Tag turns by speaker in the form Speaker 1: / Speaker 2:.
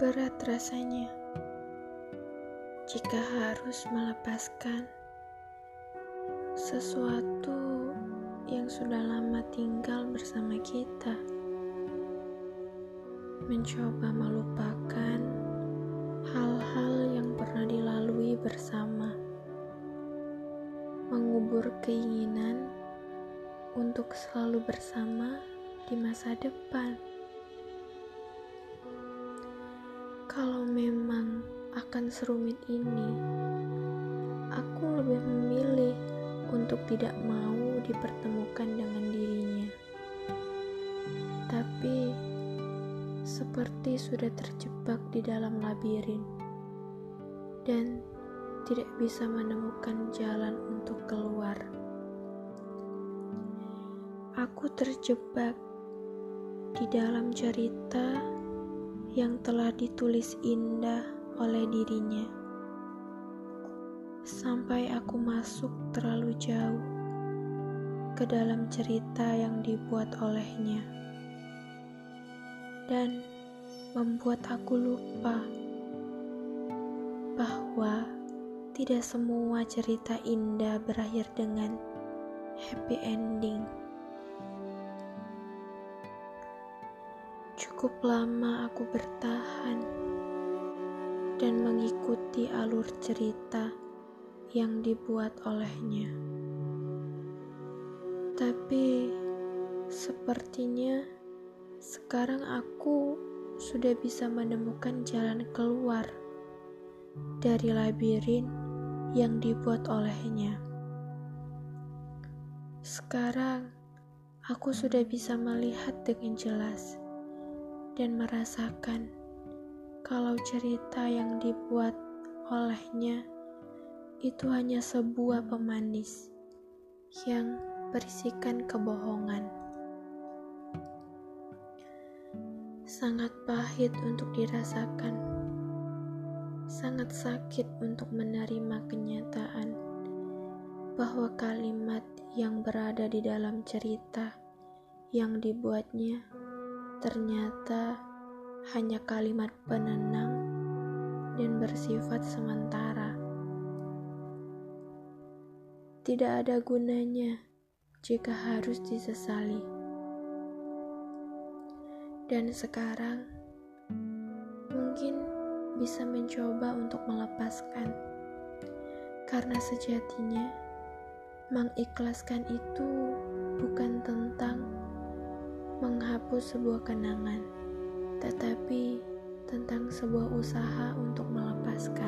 Speaker 1: Berat rasanya jika harus melepaskan sesuatu yang sudah lama tinggal bersama kita. Mencoba melupakan hal-hal yang pernah dilalui bersama. Mengubur keinginan untuk selalu bersama di masa depan. Kalau memang akan serumit ini, aku lebih memilih untuk tidak mau dipertemukan dengan dirinya. Tapi, seperti sudah terjebak di dalam labirin dan tidak bisa menemukan jalan untuk keluar. Aku terjebak di dalam cerita yang telah ditulis indah oleh dirinya. Sampai aku masuk terlalu jauh ke dalam cerita yang dibuat olehnya. Dan membuat aku lupa bahwa tidak semua cerita indah berakhir dengan happy ending. Cukup lama aku bertahan dan mengikuti alur cerita yang dibuat olehnya. Tapi sepertinya sekarang aku sudah bisa menemukan jalan keluar dari labirin yang dibuat olehnya. Sekarang aku sudah bisa melihat dengan jelas dan merasakan kalau cerita yang dibuat olehnya itu hanya sebuah pemanis yang berisikan kebohongan. Sangat pahit untuk dirasakan, sangat sakit untuk menerima kenyataan bahwa kalimat yang berada di dalam cerita yang dibuatnya ternyata hanya kalimat penenang dan bersifat sementara. Tidak ada gunanya jika harus disesali. Dan sekarang mungkin bisa mencoba untuk melepaskan, karena sejatinya mengikhlaskan itu bukan tentang menghapus sebuah kenangan, tetapi tentang sebuah usaha untuk melepaskan.